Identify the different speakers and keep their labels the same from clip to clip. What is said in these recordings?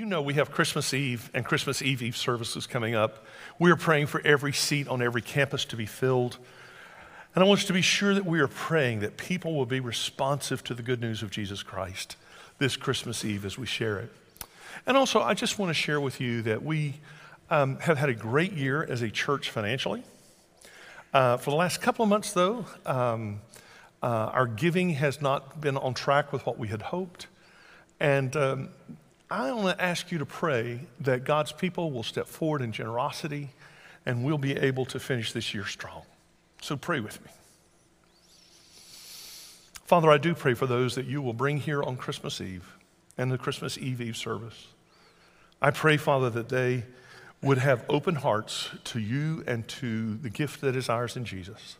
Speaker 1: You know, we have Christmas Eve and Christmas Eve Eve services coming up. We are praying for every seat on every campus to be filled. And I want you to be sure that we are praying that people will be responsive to the good news of Jesus Christ this Christmas Eve as we share it. And also, I just want to share with you that we um, have had a great year as a church financially. Uh, for the last couple of months, though, um, uh, our giving has not been on track with what we had hoped. And um, I want to ask you to pray that God's people will step forward in generosity and we'll be able to finish this year strong. So pray with me. Father, I do pray for those that you will bring here on Christmas Eve and the Christmas Eve Eve service. I pray, Father, that they would have open hearts to you and to the gift that is ours in Jesus.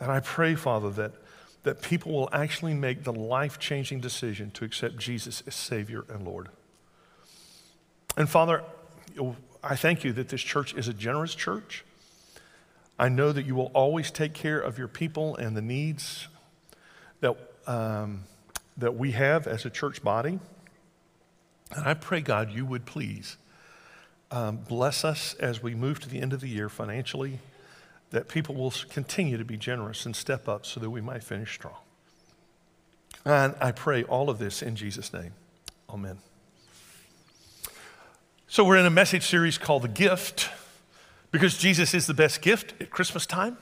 Speaker 1: And I pray, Father, that, that people will actually make the life changing decision to accept Jesus as Savior and Lord. And Father, I thank you that this church is a generous church. I know that you will always take care of your people and the needs that, um, that we have as a church body. And I pray, God, you would please um, bless us as we move to the end of the year financially, that people will continue to be generous and step up so that we might finish strong. And I pray all of this in Jesus' name. Amen. So, we're in a message series called The Gift because Jesus is the best gift at Christmas time.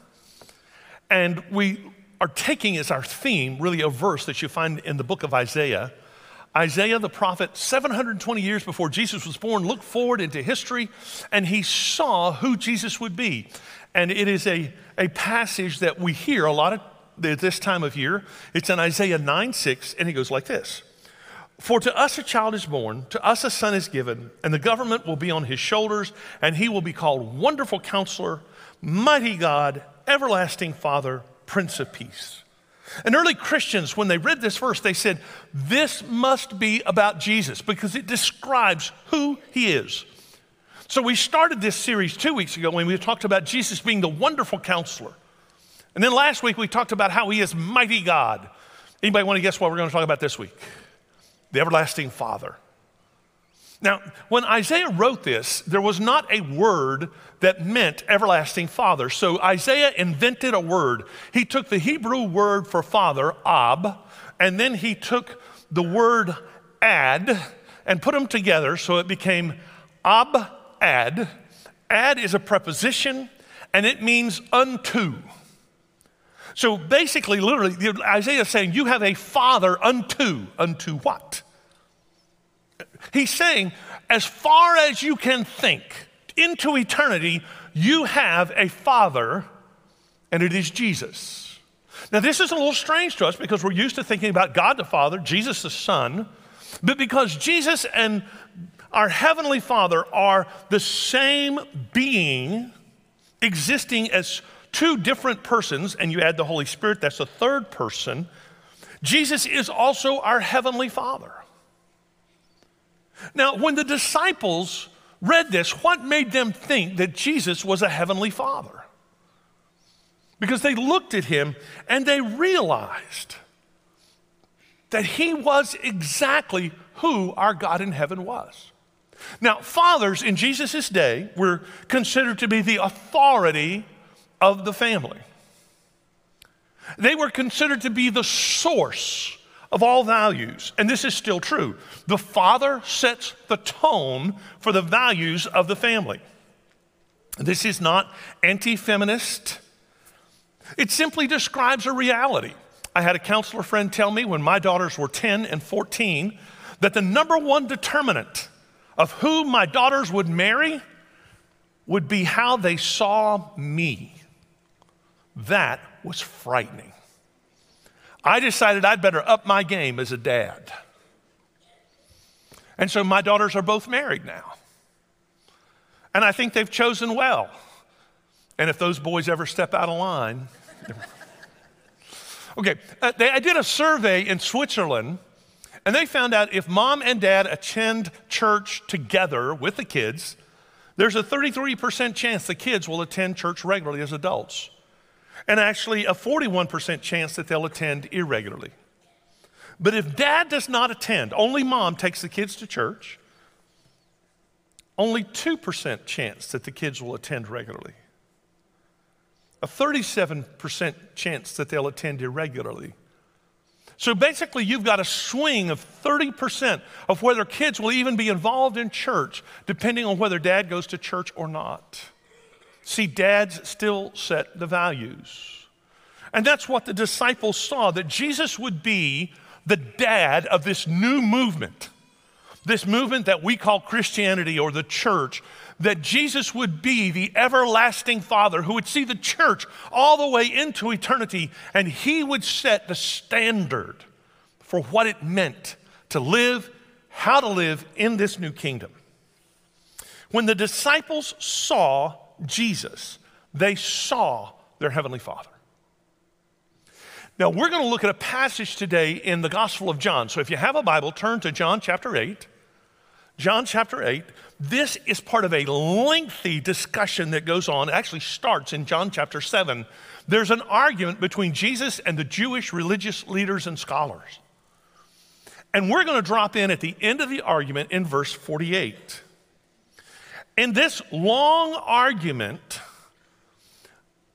Speaker 1: And we are taking as our theme really a verse that you find in the book of Isaiah Isaiah the prophet, 720 years before Jesus was born, looked forward into history and he saw who Jesus would be. And it is a, a passage that we hear a lot of this time of year. It's in Isaiah 9 6, and it goes like this For to us a child is born, to us a son is given, and the government will be on his shoulders, and he will be called Wonderful Counselor, Mighty God, Everlasting Father, Prince of Peace. And early Christians, when they read this verse, they said, This must be about Jesus because it describes who he is. So we started this series two weeks ago when we talked about Jesus being the wonderful counselor. And then last week we talked about how he is mighty God. Anybody want to guess what we're going to talk about this week? The everlasting Father. Now, when Isaiah wrote this, there was not a word that meant everlasting father. So Isaiah invented a word. He took the Hebrew word for father, ab, and then he took the word ad and put them together so it became ab ad. Ad is a preposition and it means unto. So basically, literally, Isaiah is saying, You have a father unto. Unto what? He's saying, as far as you can think into eternity, you have a father, and it is Jesus. Now, this is a little strange to us because we're used to thinking about God the Father, Jesus the Son, but because Jesus and our Heavenly Father are the same being existing as two different persons, and you add the Holy Spirit, that's the third person, Jesus is also our Heavenly Father. Now, when the disciples read this, what made them think that Jesus was a heavenly father? Because they looked at him and they realized that he was exactly who our God in heaven was. Now, fathers in Jesus' day were considered to be the authority of the family. They were considered to be the source of all values. And this is still true. The father sets the tone for the values of the family. This is not anti feminist, it simply describes a reality. I had a counselor friend tell me when my daughters were 10 and 14 that the number one determinant of who my daughters would marry would be how they saw me. That was frightening. I decided I'd better up my game as a dad. And so my daughters are both married now. And I think they've chosen well. And if those boys ever step out of line, okay, uh, they, I did a survey in Switzerland, and they found out if mom and dad attend church together with the kids, there's a 33% chance the kids will attend church regularly as adults and actually a 41% chance that they'll attend irregularly. But if dad does not attend, only mom takes the kids to church, only 2% chance that the kids will attend regularly. A 37% chance that they'll attend irregularly. So basically, you've got a swing of 30% of whether kids will even be involved in church, depending on whether dad goes to church or not. See, dads still set the values. And that's what the disciples saw that Jesus would be the dad of this new movement, this movement that we call Christianity or the church, that Jesus would be the everlasting Father who would see the church all the way into eternity, and he would set the standard for what it meant to live, how to live in this new kingdom. When the disciples saw Jesus, they saw their Heavenly Father. Now, we're going to look at a passage today in the Gospel of John. So, if you have a Bible, turn to John chapter 8. John chapter 8. This is part of a lengthy discussion that goes on, it actually starts in John chapter 7. There's an argument between Jesus and the Jewish religious leaders and scholars. And we're going to drop in at the end of the argument in verse 48. In this long argument,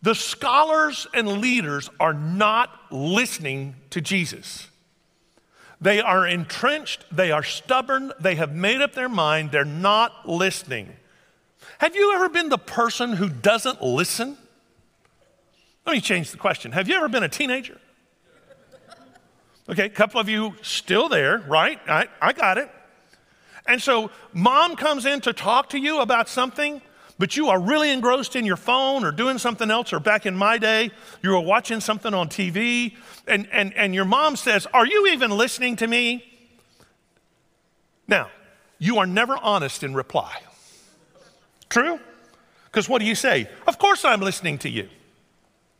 Speaker 1: the scholars and leaders are not listening to Jesus. They are entrenched, they are stubborn, they have made up their mind, they're not listening. Have you ever been the person who doesn't listen? Let me change the question. Have you ever been a teenager? Okay, a couple of you still there, right? I, I got it. And so mom comes in to talk to you about something, but you are really engrossed in your phone or doing something else, or back in my day, you were watching something on TV, and, and, and your mom says, Are you even listening to me? Now, you are never honest in reply. True? Because what do you say? Of course I'm listening to you.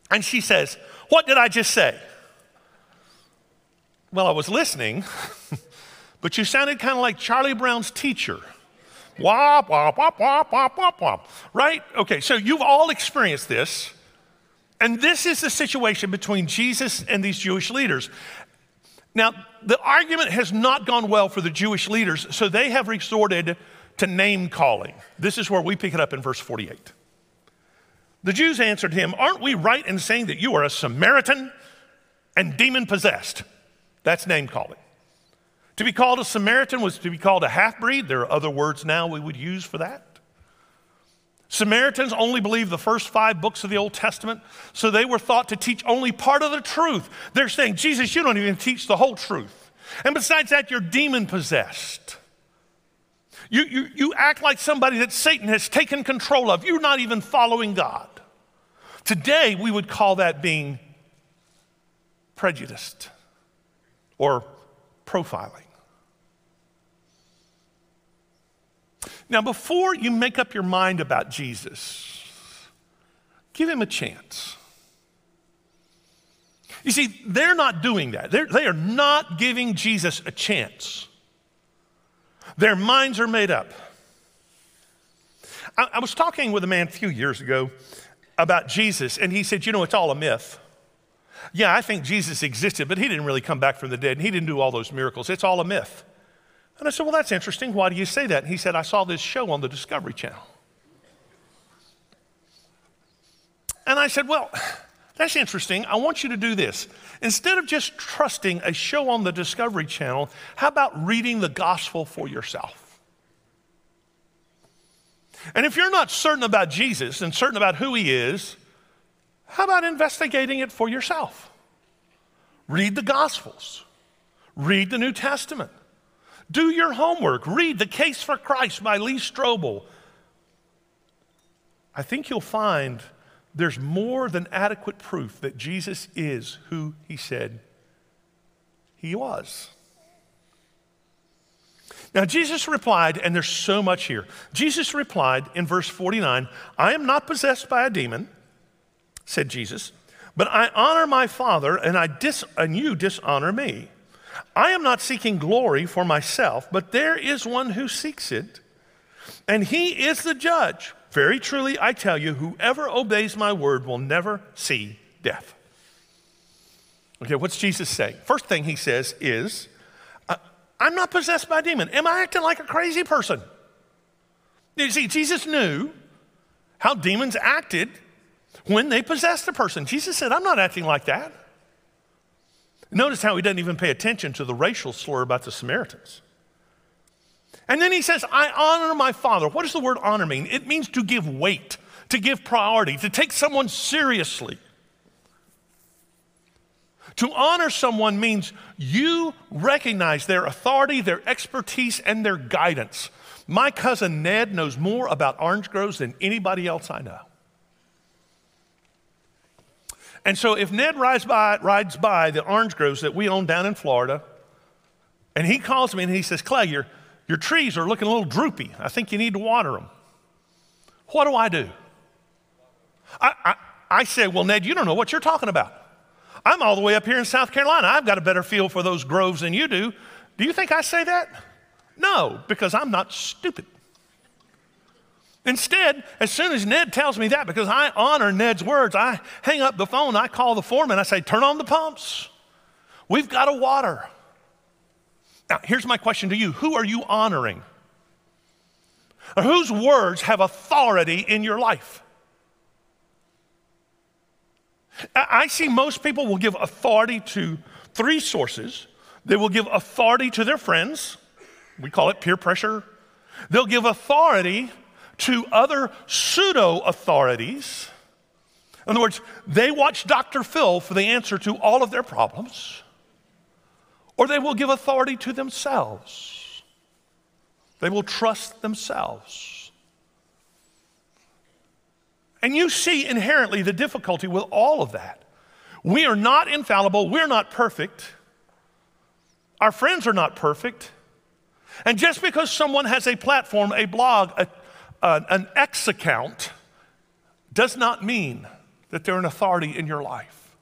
Speaker 1: And she says, What did I just say? Well, I was listening. but you sounded kind of like Charlie Brown's teacher. Wop, wop, wop, wop, wop, wop, wop. Right? Okay, so you've all experienced this. And this is the situation between Jesus and these Jewish leaders. Now, the argument has not gone well for the Jewish leaders, so they have resorted to name calling. This is where we pick it up in verse 48. The Jews answered him, Aren't we right in saying that you are a Samaritan and demon possessed? That's name calling. To be called a Samaritan was to be called a half breed. There are other words now we would use for that. Samaritans only believed the first five books of the Old Testament, so they were thought to teach only part of the truth. They're saying, Jesus, you don't even teach the whole truth. And besides that, you're demon possessed. You, you, you act like somebody that Satan has taken control of. You're not even following God. Today, we would call that being prejudiced or profiling. Now, before you make up your mind about Jesus, give him a chance. You see, they're not doing that. They're, they are not giving Jesus a chance. Their minds are made up. I, I was talking with a man a few years ago about Jesus, and he said, You know, it's all a myth. Yeah, I think Jesus existed, but he didn't really come back from the dead, and he didn't do all those miracles. It's all a myth. And I said, Well, that's interesting. Why do you say that? And he said, I saw this show on the Discovery Channel. And I said, Well, that's interesting. I want you to do this. Instead of just trusting a show on the Discovery Channel, how about reading the gospel for yourself? And if you're not certain about Jesus and certain about who he is, how about investigating it for yourself? Read the gospels, read the New Testament. Do your homework. Read The Case for Christ by Lee Strobel. I think you'll find there's more than adequate proof that Jesus is who he said he was. Now, Jesus replied, and there's so much here. Jesus replied in verse 49 I am not possessed by a demon, said Jesus, but I honor my Father, and, I dis- and you dishonor me. I am not seeking glory for myself, but there is one who seeks it, and he is the judge. Very truly, I tell you, whoever obeys my word will never see death. Okay, what's Jesus saying? First thing he says is, I'm not possessed by a demon. Am I acting like a crazy person? You see, Jesus knew how demons acted when they possessed a person. Jesus said, I'm not acting like that. Notice how he doesn't even pay attention to the racial slur about the Samaritans. And then he says, I honor my father. What does the word honor mean? It means to give weight, to give priority, to take someone seriously. To honor someone means you recognize their authority, their expertise, and their guidance. My cousin Ned knows more about orange groves than anybody else I know. And so if Ned rides by, rides by the orange groves that we own down in Florida, and he calls me and he says, Clay, your, your trees are looking a little droopy. I think you need to water them. What do I do? I, I, I say, Well, Ned, you don't know what you're talking about. I'm all the way up here in South Carolina. I've got a better feel for those groves than you do. Do you think I say that? No, because I'm not stupid. Instead, as soon as Ned tells me that, because I honor Ned's words, I hang up the phone, I call the foreman, I say, turn on the pumps. We've got to water. Now, here's my question to you Who are you honoring? Or whose words have authority in your life? I see most people will give authority to three sources. They will give authority to their friends. We call it peer pressure. They'll give authority to other pseudo authorities. In other words, they watch Dr. Phil for the answer to all of their problems, or they will give authority to themselves. They will trust themselves. And you see inherently the difficulty with all of that. We are not infallible, we're not perfect. Our friends are not perfect. And just because someone has a platform, a blog, a, uh, an X account, does not mean that they're an authority in your life.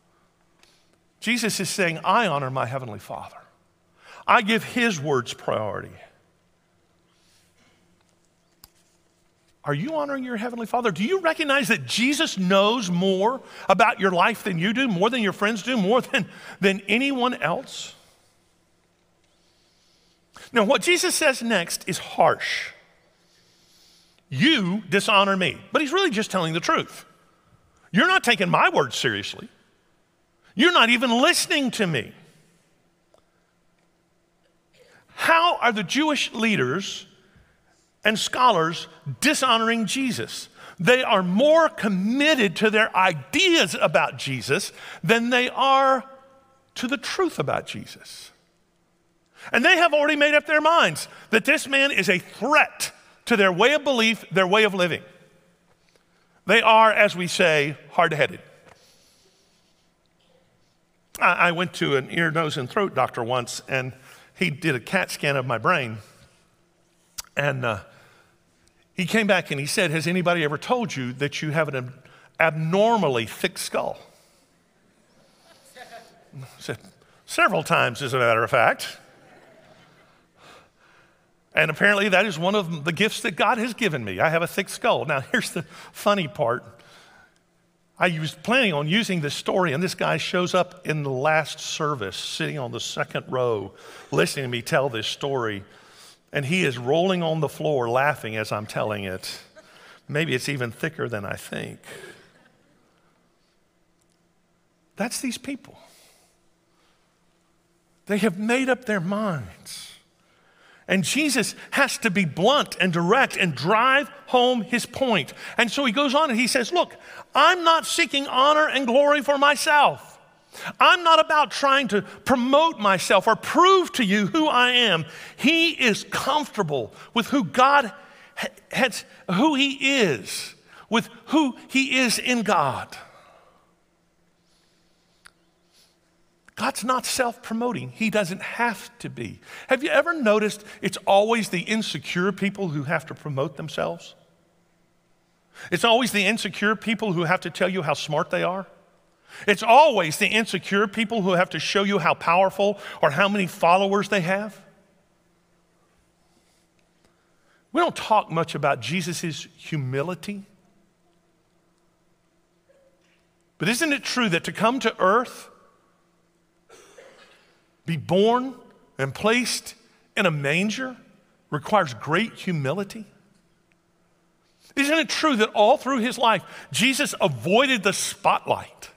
Speaker 1: Jesus is saying, I honor my Heavenly Father, I give His words priority. Are you honoring your Heavenly Father? Do you recognize that Jesus knows more about your life than you do, more than your friends do, more than, than anyone else? Now, what Jesus says next is harsh. You dishonor me. But he's really just telling the truth. You're not taking my words seriously. You're not even listening to me. How are the Jewish leaders and scholars dishonoring Jesus? They are more committed to their ideas about Jesus than they are to the truth about Jesus. And they have already made up their minds that this man is a threat to their way of belief, their way of living. They are, as we say, hard headed. I, went to an ear, nose, and throat doctor once, and he did a CAT scan of my brain. And uh, he came back and he said, Has anybody ever told you that you have an abnormally thick skull? I said, Several times, as a matter of fact. And apparently, that is one of the gifts that God has given me. I have a thick skull. Now, here's the funny part. I was planning on using this story, and this guy shows up in the last service, sitting on the second row, listening to me tell this story. And he is rolling on the floor laughing as I'm telling it. Maybe it's even thicker than I think. That's these people. They have made up their minds and Jesus has to be blunt and direct and drive home his point. And so he goes on and he says, Look, I'm not seeking honor and glory for myself. I'm not about trying to promote myself or prove to you who I am. He is comfortable with who God has, who he is, with who he is in God. God's not self promoting. He doesn't have to be. Have you ever noticed it's always the insecure people who have to promote themselves? It's always the insecure people who have to tell you how smart they are. It's always the insecure people who have to show you how powerful or how many followers they have. We don't talk much about Jesus' humility. But isn't it true that to come to earth, be born and placed in a manger requires great humility. Isn't it true that all through his life, Jesus avoided the spotlight?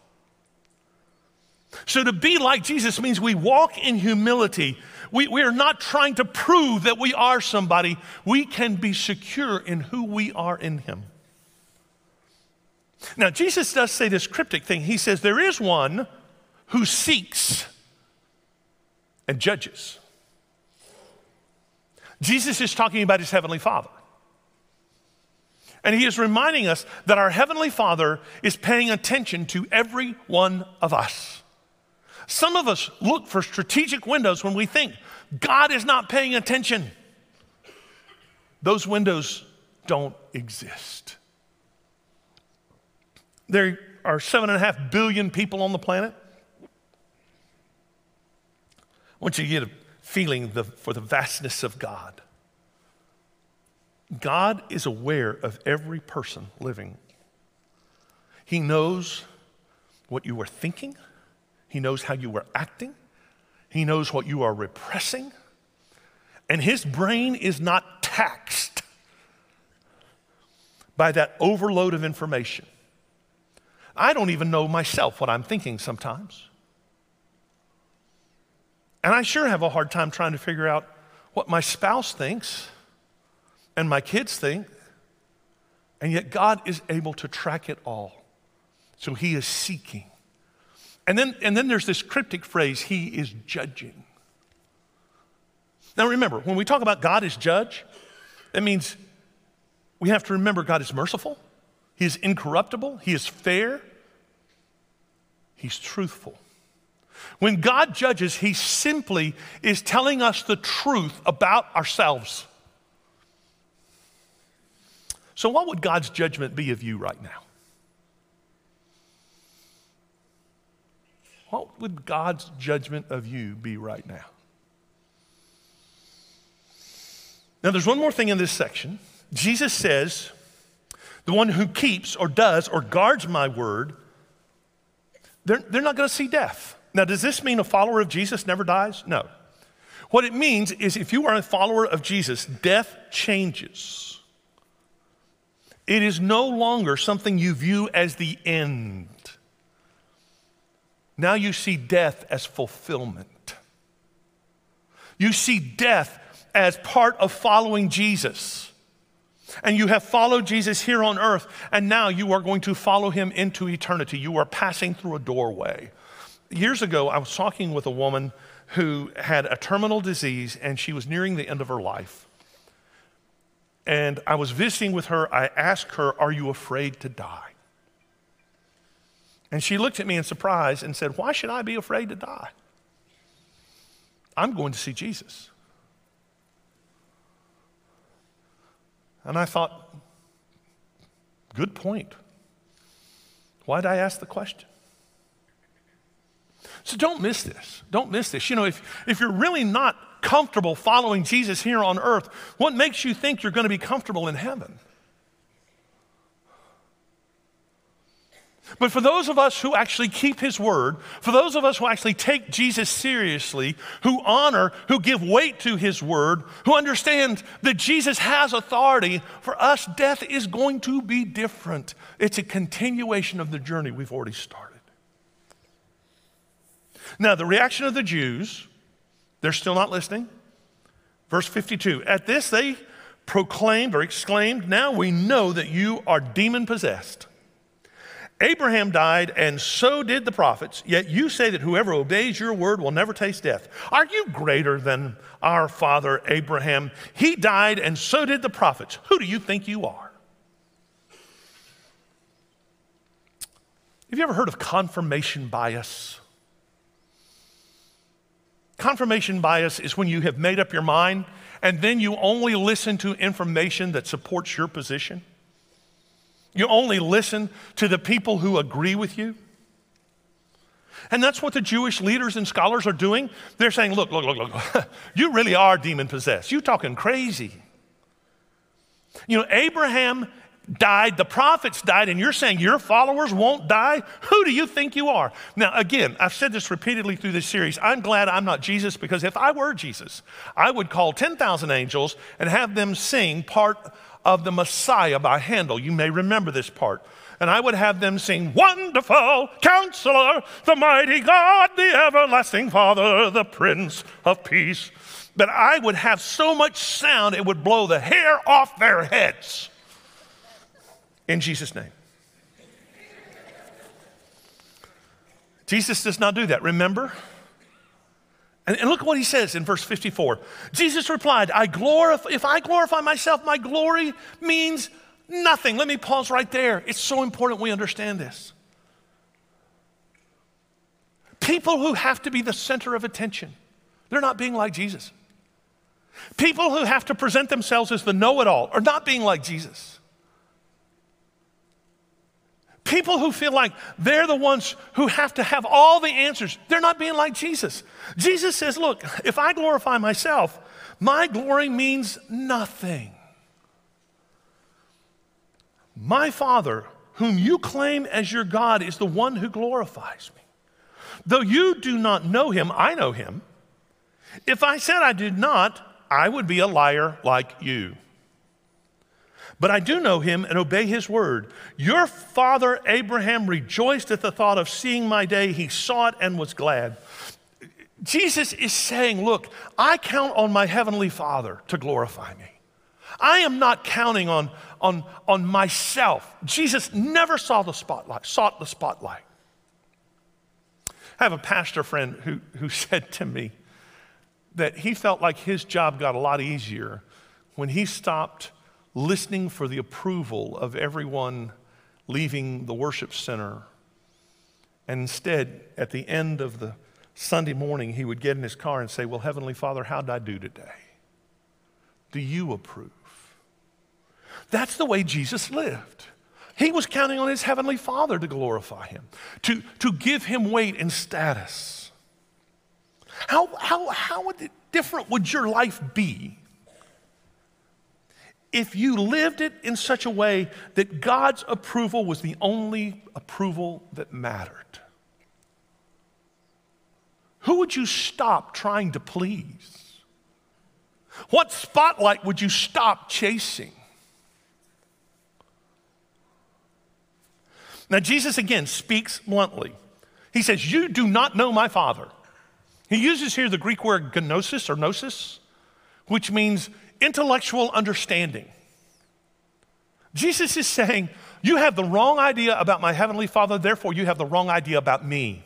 Speaker 1: So to be like Jesus means we walk in humility. We, we are not trying to prove that we are somebody. We can be secure in who we are in him. Now, Jesus does say this cryptic thing. He says, There is one who seeks and judges. Jesus is talking about his heavenly Father. And he is reminding us that our heavenly Father is paying attention to every one of us. Some of us look for strategic windows when we think God is not paying attention. Those windows don't exist. There are seven and a half billion people on the planet. I want you to get a feeling the, for the vastness of God. God is aware of every person living. He knows what you are thinking, He knows how you are acting, He knows what you are repressing, and His brain is not taxed by that overload of information. I don't even know myself what I'm thinking sometimes. And I sure have a hard time trying to figure out what my spouse thinks and my kids think. And yet God is able to track it all. So he is seeking. And then, and then there's this cryptic phrase, he is judging. Now remember, when we talk about God as judge, that means we have to remember God is merciful, He is incorruptible, He is fair, He's truthful. When God judges, He simply is telling us the truth about ourselves. So, what would God's judgment be of you right now? What would God's judgment of you be right now? Now, there's one more thing in this section. Jesus says, The one who keeps or does or guards my word, they're, they're not going to see death. Now, does this mean a follower of Jesus never dies? No. What it means is if you are a follower of Jesus, death changes. It is no longer something you view as the end. Now you see death as fulfillment. You see death as part of following Jesus. And you have followed Jesus here on earth, and now you are going to follow him into eternity. You are passing through a doorway. Years ago, I was talking with a woman who had a terminal disease, and she was nearing the end of her life and I was visiting with her. I asked her, Are you afraid to die? And she looked at me in surprise and said, Why should I be afraid to die? I'm going to see Jesus. And I thought, Good point. Why did I ask the question? So don't miss this. Don't miss this. You know, if, if you're really not comfortable following Jesus here on earth, what makes you think you're going to be comfortable in heaven? But for those of us who actually keep his word, for those of us who actually take Jesus seriously, who honor, who give weight to his word, who understand that Jesus has authority, for us, death is going to be different. It's a continuation of the journey we've already started. Now, the reaction of the Jews they're still not listening. Verse 52 At this they proclaimed or exclaimed, Now we know that you are demon possessed. Abraham died, and so did the prophets, yet you say that whoever obeys your word will never taste death. Are you greater than our father Abraham? He died, and so did the prophets. Who do you think you are? Have you ever heard of confirmation bias? Confirmation bias is when you have made up your mind and then you only listen to information that supports your position. You only listen to the people who agree with you. And that's what the Jewish leaders and scholars are doing. They're saying, look, look, look, look, you really are demon possessed. You're talking crazy. You know, Abraham died, the prophets died, and you're saying your followers won't die? Who do you think you are? Now, again, I've said this repeatedly through this series. I'm glad I'm not Jesus because if I were Jesus, I would call 10,000 angels and have them sing part of the Messiah by Handel. You may remember this part. And I would have them sing, Wonderful Counselor, the mighty God, the everlasting Father, the Prince of Peace. But I would have so much sound it would blow the hair off their heads. In Jesus' name. Jesus does not do that. Remember? And, and look what he says in verse 54. Jesus replied, I glorify, if I glorify myself, my glory means nothing. Let me pause right there. It's so important we understand this. People who have to be the center of attention, they're not being like Jesus. People who have to present themselves as the know it all are not being like Jesus. People who feel like they're the ones who have to have all the answers, they're not being like Jesus. Jesus says, Look, if I glorify myself, my glory means nothing. My Father, whom you claim as your God, is the one who glorifies me. Though you do not know him, I know him. If I said I did not, I would be a liar like you. But I do know him and obey his word. Your father Abraham rejoiced at the thought of seeing my day. He saw it and was glad. Jesus is saying, Look, I count on my heavenly father to glorify me. I am not counting on, on, on myself. Jesus never saw the spotlight, sought the spotlight. I have a pastor friend who, who said to me that he felt like his job got a lot easier when he stopped listening for the approval of everyone leaving the worship center. And instead, at the end of the Sunday morning, he would get in his car and say, Well, Heavenly Father, how did I do today? Do you approve? That's the way Jesus lived. He was counting on his Heavenly Father to glorify him, to, to give him weight and status. How, how, how different would your life be if you lived it in such a way that God's approval was the only approval that mattered? Who would you stop trying to please? What spotlight would you stop chasing? Now, Jesus again speaks bluntly. He says, You do not know my Father. He uses here the Greek word gnosis or gnosis, which means intellectual understanding. Jesus is saying, You have the wrong idea about my Heavenly Father, therefore, you have the wrong idea about me.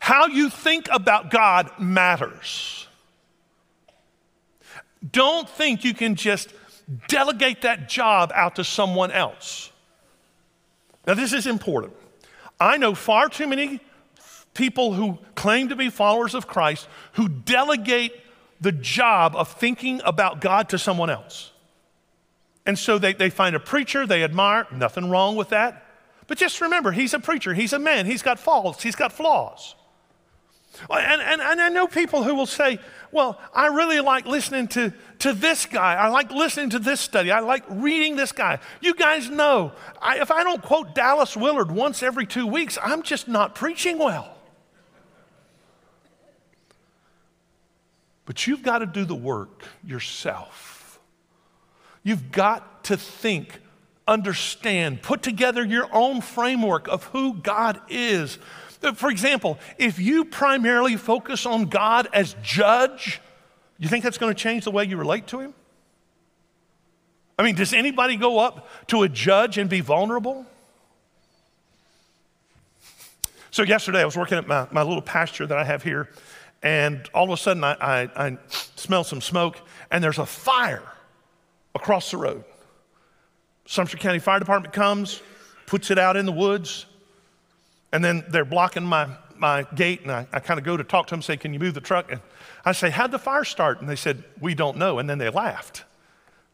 Speaker 1: How you think about God matters. Don't think you can just delegate that job out to someone else. Now, this is important. I know far too many people who claim to be followers of Christ who delegate the job of thinking about God to someone else. And so they, they find a preacher they admire, nothing wrong with that. But just remember, he's a preacher, he's a man, he's got faults, he's got flaws. And, and, and I know people who will say, well, I really like listening to, to this guy. I like listening to this study. I like reading this guy. You guys know, I, if I don't quote Dallas Willard once every two weeks, I'm just not preaching well. But you've got to do the work yourself. You've got to think, understand, put together your own framework of who God is. Uh, for example, if you primarily focus on God as judge, you think that's going to change the way you relate to Him? I mean, does anybody go up to a judge and be vulnerable? So, yesterday I was working at my, my little pasture that I have here, and all of a sudden I, I, I smell some smoke, and there's a fire across the road. Sumter County Fire Department comes, puts it out in the woods, and then they're blocking my, my gate, and I, I kind of go to talk to them, say, Can you move the truck? And I say, How'd the fire start? And they said, We don't know. And then they laughed.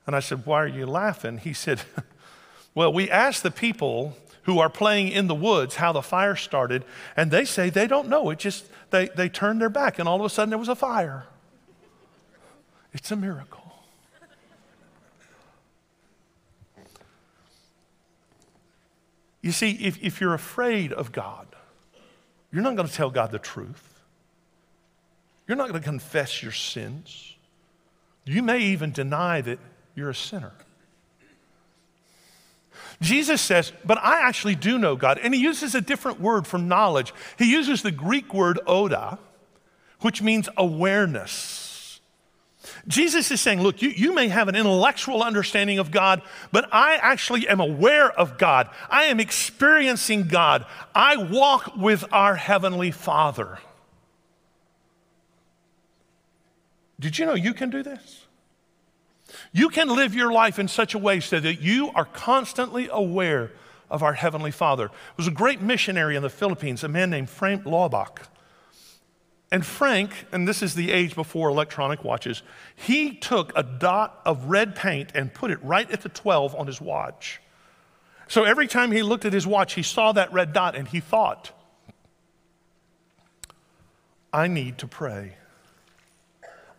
Speaker 1: And I said, Why are you laughing? He said, Well, we asked the people who are playing in the woods how the fire started, and they say they don't know. It just, they, they turned their back, and all of a sudden there was a fire. It's a miracle. You see, if, if you're afraid of God, you're not going to tell God the truth. You're not going to confess your sins. You may even deny that you're a sinner. Jesus says, But I actually do know God. And he uses a different word for knowledge. He uses the Greek word oida, which means awareness. Jesus is saying, Look, you, you may have an intellectual understanding of God, but I actually am aware of God. I am experiencing God. I walk with our Heavenly Father. Did you know you can do this? You can live your life in such a way so that you are constantly aware of our Heavenly Father. There was a great missionary in the Philippines, a man named Frank Laubach. And Frank, and this is the age before electronic watches, he took a dot of red paint and put it right at the 12 on his watch. So every time he looked at his watch, he saw that red dot and he thought, I need to pray.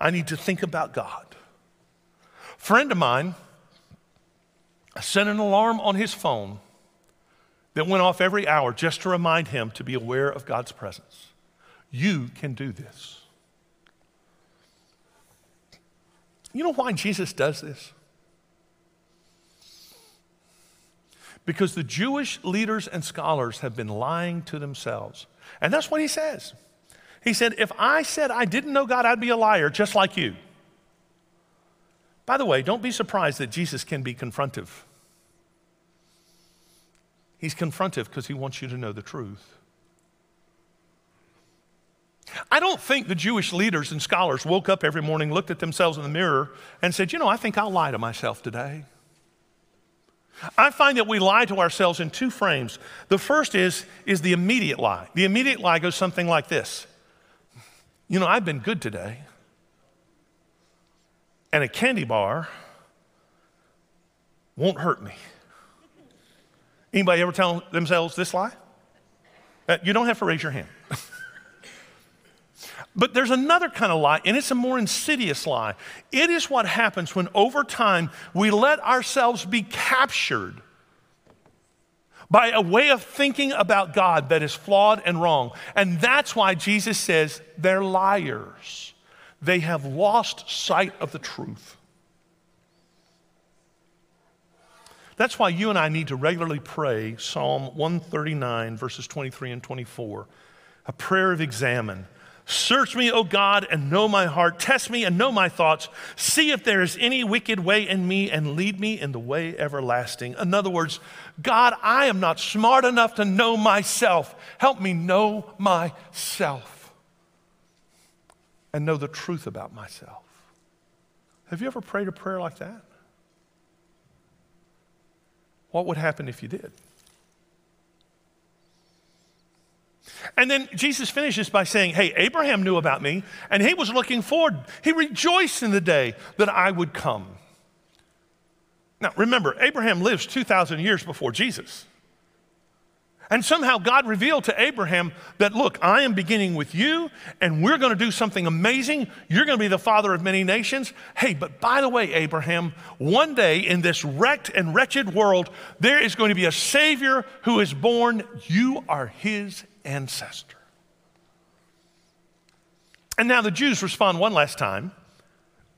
Speaker 1: I need to think about God. Friend of mine set an alarm on his phone that went off every hour just to remind him to be aware of God's presence. You can do this. You know why Jesus does this? Because the Jewish leaders and scholars have been lying to themselves. And that's what he says. He said, If I said I didn't know God, I'd be a liar just like you. By the way, don't be surprised that Jesus can be confrontive. He's confrontive because he wants you to know the truth. I don't think the Jewish leaders and scholars woke up every morning, looked at themselves in the mirror, and said, You know, I think I'll lie to myself today. I find that we lie to ourselves in two frames. The first is, is the immediate lie. The immediate lie goes something like this you know, I've been good today. And a candy bar won't hurt me. Anybody ever tell themselves this lie? Uh, you don't have to raise your hand. but there's another kind of lie, and it's a more insidious lie. It is what happens when over time we let ourselves be captured by a way of thinking about God that is flawed and wrong. And that's why Jesus says they're liars. They have lost sight of the truth. That's why you and I need to regularly pray Psalm 139, verses 23 and 24, a prayer of examen. Search me, O God, and know my heart. Test me and know my thoughts. See if there is any wicked way in me and lead me in the way everlasting. In other words, God, I am not smart enough to know myself. Help me know myself and know the truth about myself. Have you ever prayed a prayer like that? What would happen if you did? And then Jesus finishes by saying, Hey, Abraham knew about me, and he was looking forward. He rejoiced in the day that I would come. Now, remember, Abraham lives 2,000 years before Jesus. And somehow God revealed to Abraham that, look, I am beginning with you, and we're going to do something amazing. You're going to be the father of many nations. Hey, but by the way, Abraham, one day in this wrecked and wretched world, there is going to be a Savior who is born. You are his ancestor. And now the Jews respond one last time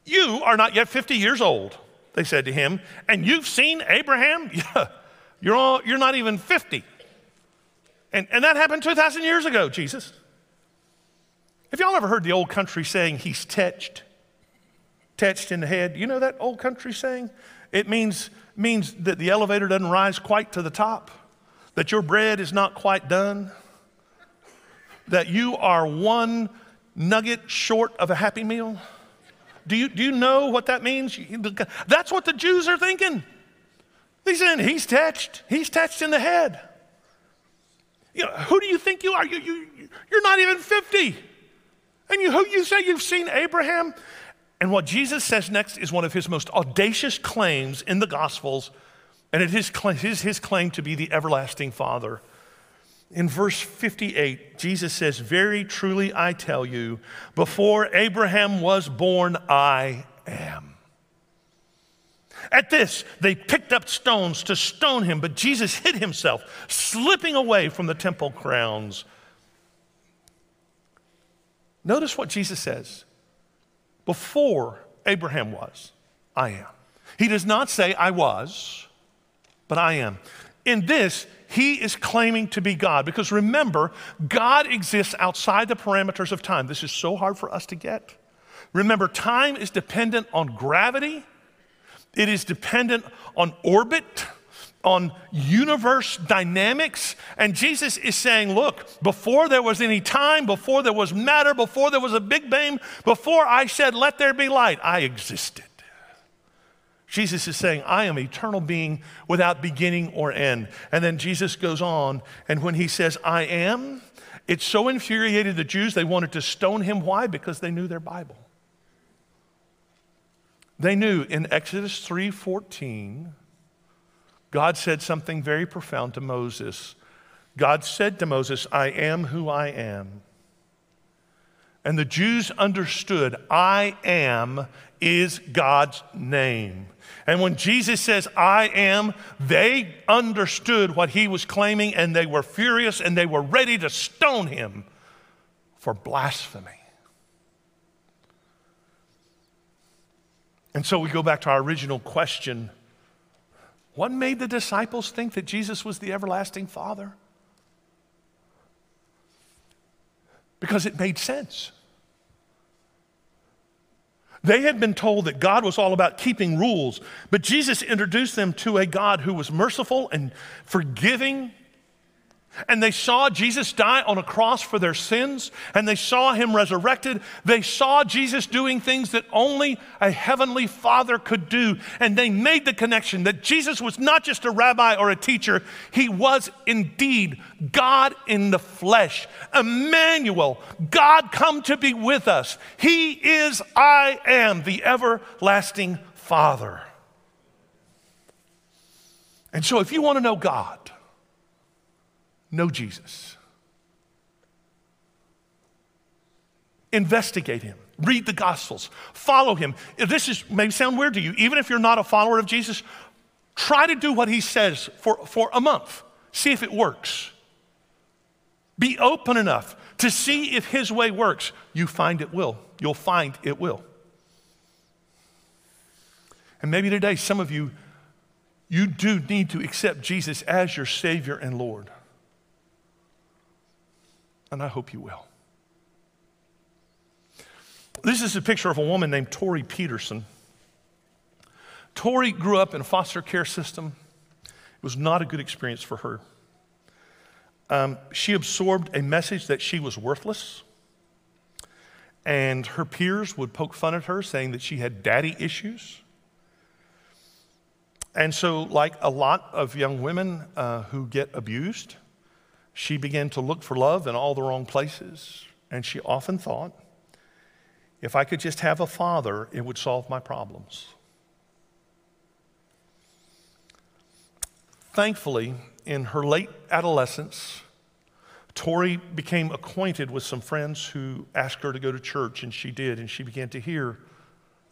Speaker 1: You are not yet 50 years old, they said to him, and you've seen Abraham? Yeah, you're, all, you're not even 50. And, and that happened 2,000 years ago, Jesus. Have y'all ever heard the old country saying, He's touched? Touched in the head. You know that old country saying? It means, means that the elevator doesn't rise quite to the top, that your bread is not quite done that you are one nugget short of a happy meal? Do you, do you know what that means? That's what the Jews are thinking. He's saying he's touched. He's touched in the head. You know, who do you think you are? You, you, you're not even 50. And you, who you say you've seen Abraham? And what Jesus says next is one of his most audacious claims in the Gospels, and it is his, his claim to be the everlasting Father. In verse 58, Jesus says, Very truly I tell you, before Abraham was born, I am. At this, they picked up stones to stone him, but Jesus hid himself, slipping away from the temple grounds. Notice what Jesus says before Abraham was, I am. He does not say, I was. but I am. In this, he is claiming to be God because remember, God exists outside the parameters of time. This is so hard for us to get. Remember, time is dependent on gravity, it is dependent on orbit, on universe dynamics. And Jesus is saying, look, before there was any time, before there was matter, before there was a big bang, before I said, let there be light, I existed. Jesus is saying, I am eternal being without beginning or end. And then Jesus goes on, and when he says, I am, it so infuriated the Jews they wanted to stone him. Why? Because they knew their Bible. They knew in Exodus 3:14, God said something very profound to Moses. God said to Moses, I am who I am. And the Jews understood, I am is God's name. And when Jesus says, I am, they understood what he was claiming and they were furious and they were ready to stone him for blasphemy. And so we go back to our original question what made the disciples think that Jesus was the everlasting Father? Because it made sense. They had been told that God was all about keeping rules, but Jesus introduced them to a God who was merciful and forgiving and they saw Jesus die on a cross for their sins, and they saw him resurrected. They saw Jesus doing things that only a heavenly father could do. And they made the connection that Jesus was not just a rabbi or a teacher, he was indeed God in the flesh. Emmanuel, God come to be with us. He is, I am, the everlasting Father. And so, if you want to know God, know Jesus. Investigate him. Read the Gospels. Follow him. This is, may sound weird to you. Even if you're not a follower of Jesus, try to do what he says for, for a month. See if it works. Be open enough to see if his way works. You find it will. You'll find it will. And maybe today, some of you, you do need to accept Jesus as your Savior and Lord and I hope you will. This is a picture of a woman named Tori Peterson. Tori grew up in a foster care system. It was not a good experience for her. Um, she absorbed a message that she was worthless, and her peers would poke fun at her, saying that she had daddy issues. And so, like a lot of young women uh, who get abused, she began to look for love in all the wrong places. And she often thought, if I could just have a father, it would solve my problems. Thankfully, in her late adolescence, Tori became acquainted with some friends who asked her to go to church, and she did, and she began to hear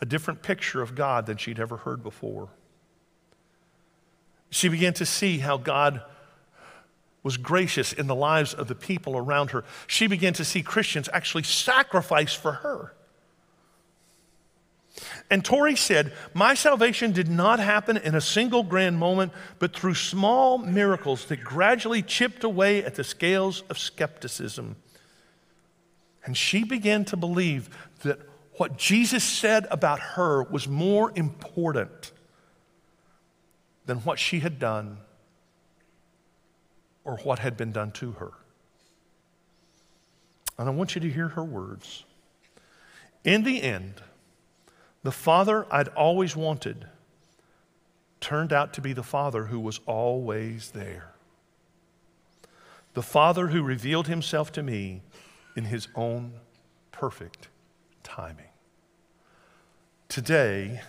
Speaker 1: a different picture of God than she'd ever heard before. She began to see how God was gracious in the lives of the people around her. She began to see Christians actually sacrifice for her. And Tori said, My salvation did not happen in a single grand moment, but through small miracles that gradually chipped away at the scales of skepticism. And she began to believe that what Jesus said about her was more important than what she had done or what had been done to her. And I want you to hear her words. In the end, the father I'd always wanted turned out to be the father who was always there. The father who revealed himself to me in his own perfect timing. Today,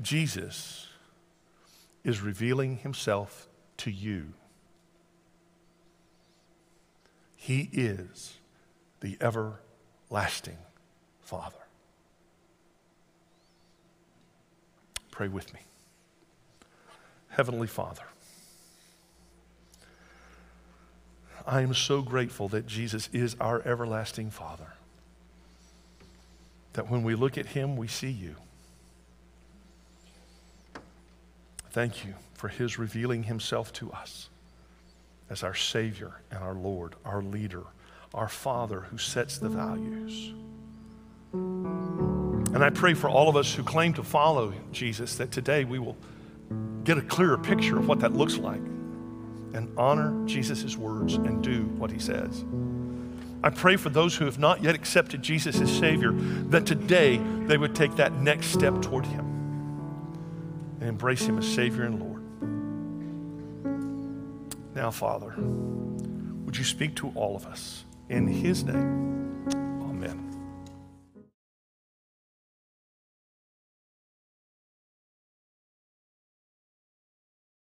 Speaker 1: Jesus is revealing himself to you. He is the everlasting Father. Pray with me. Heavenly Father, I am so grateful that Jesus is our everlasting Father. That when we look at Him, we see you. Thank you for his revealing himself to us as our Savior and our Lord, our leader, our Father who sets the values. And I pray for all of us who claim to follow Jesus that today we will get a clearer picture of what that looks like and honor Jesus' words and do what he says. I pray for those who have not yet accepted Jesus as Savior that today they would take that next step toward him and embrace him as Savior and Lord. Now, Father, would you speak to all of us in his name?